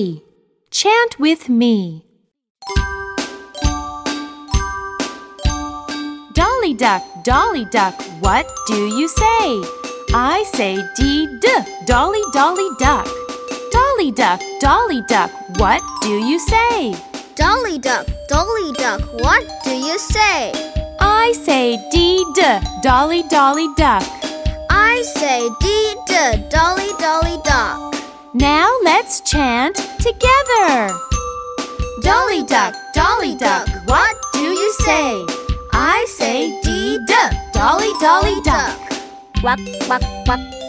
three. Chant with me. Dolly duck, Dolly duck, what do you say? I say dee d, Dolly Dolly duck. Dolly duck, Dolly duck, what do you say? Dolly duck, Dolly duck, what do you say? I say dee d, Dolly Dolly duck. I say dee d, Dolly Dolly duck. Now let's chant together. Dolly duck, Dolly duck, what do you say? I say d, Dolly Dolly duck. Quack, quack, quack.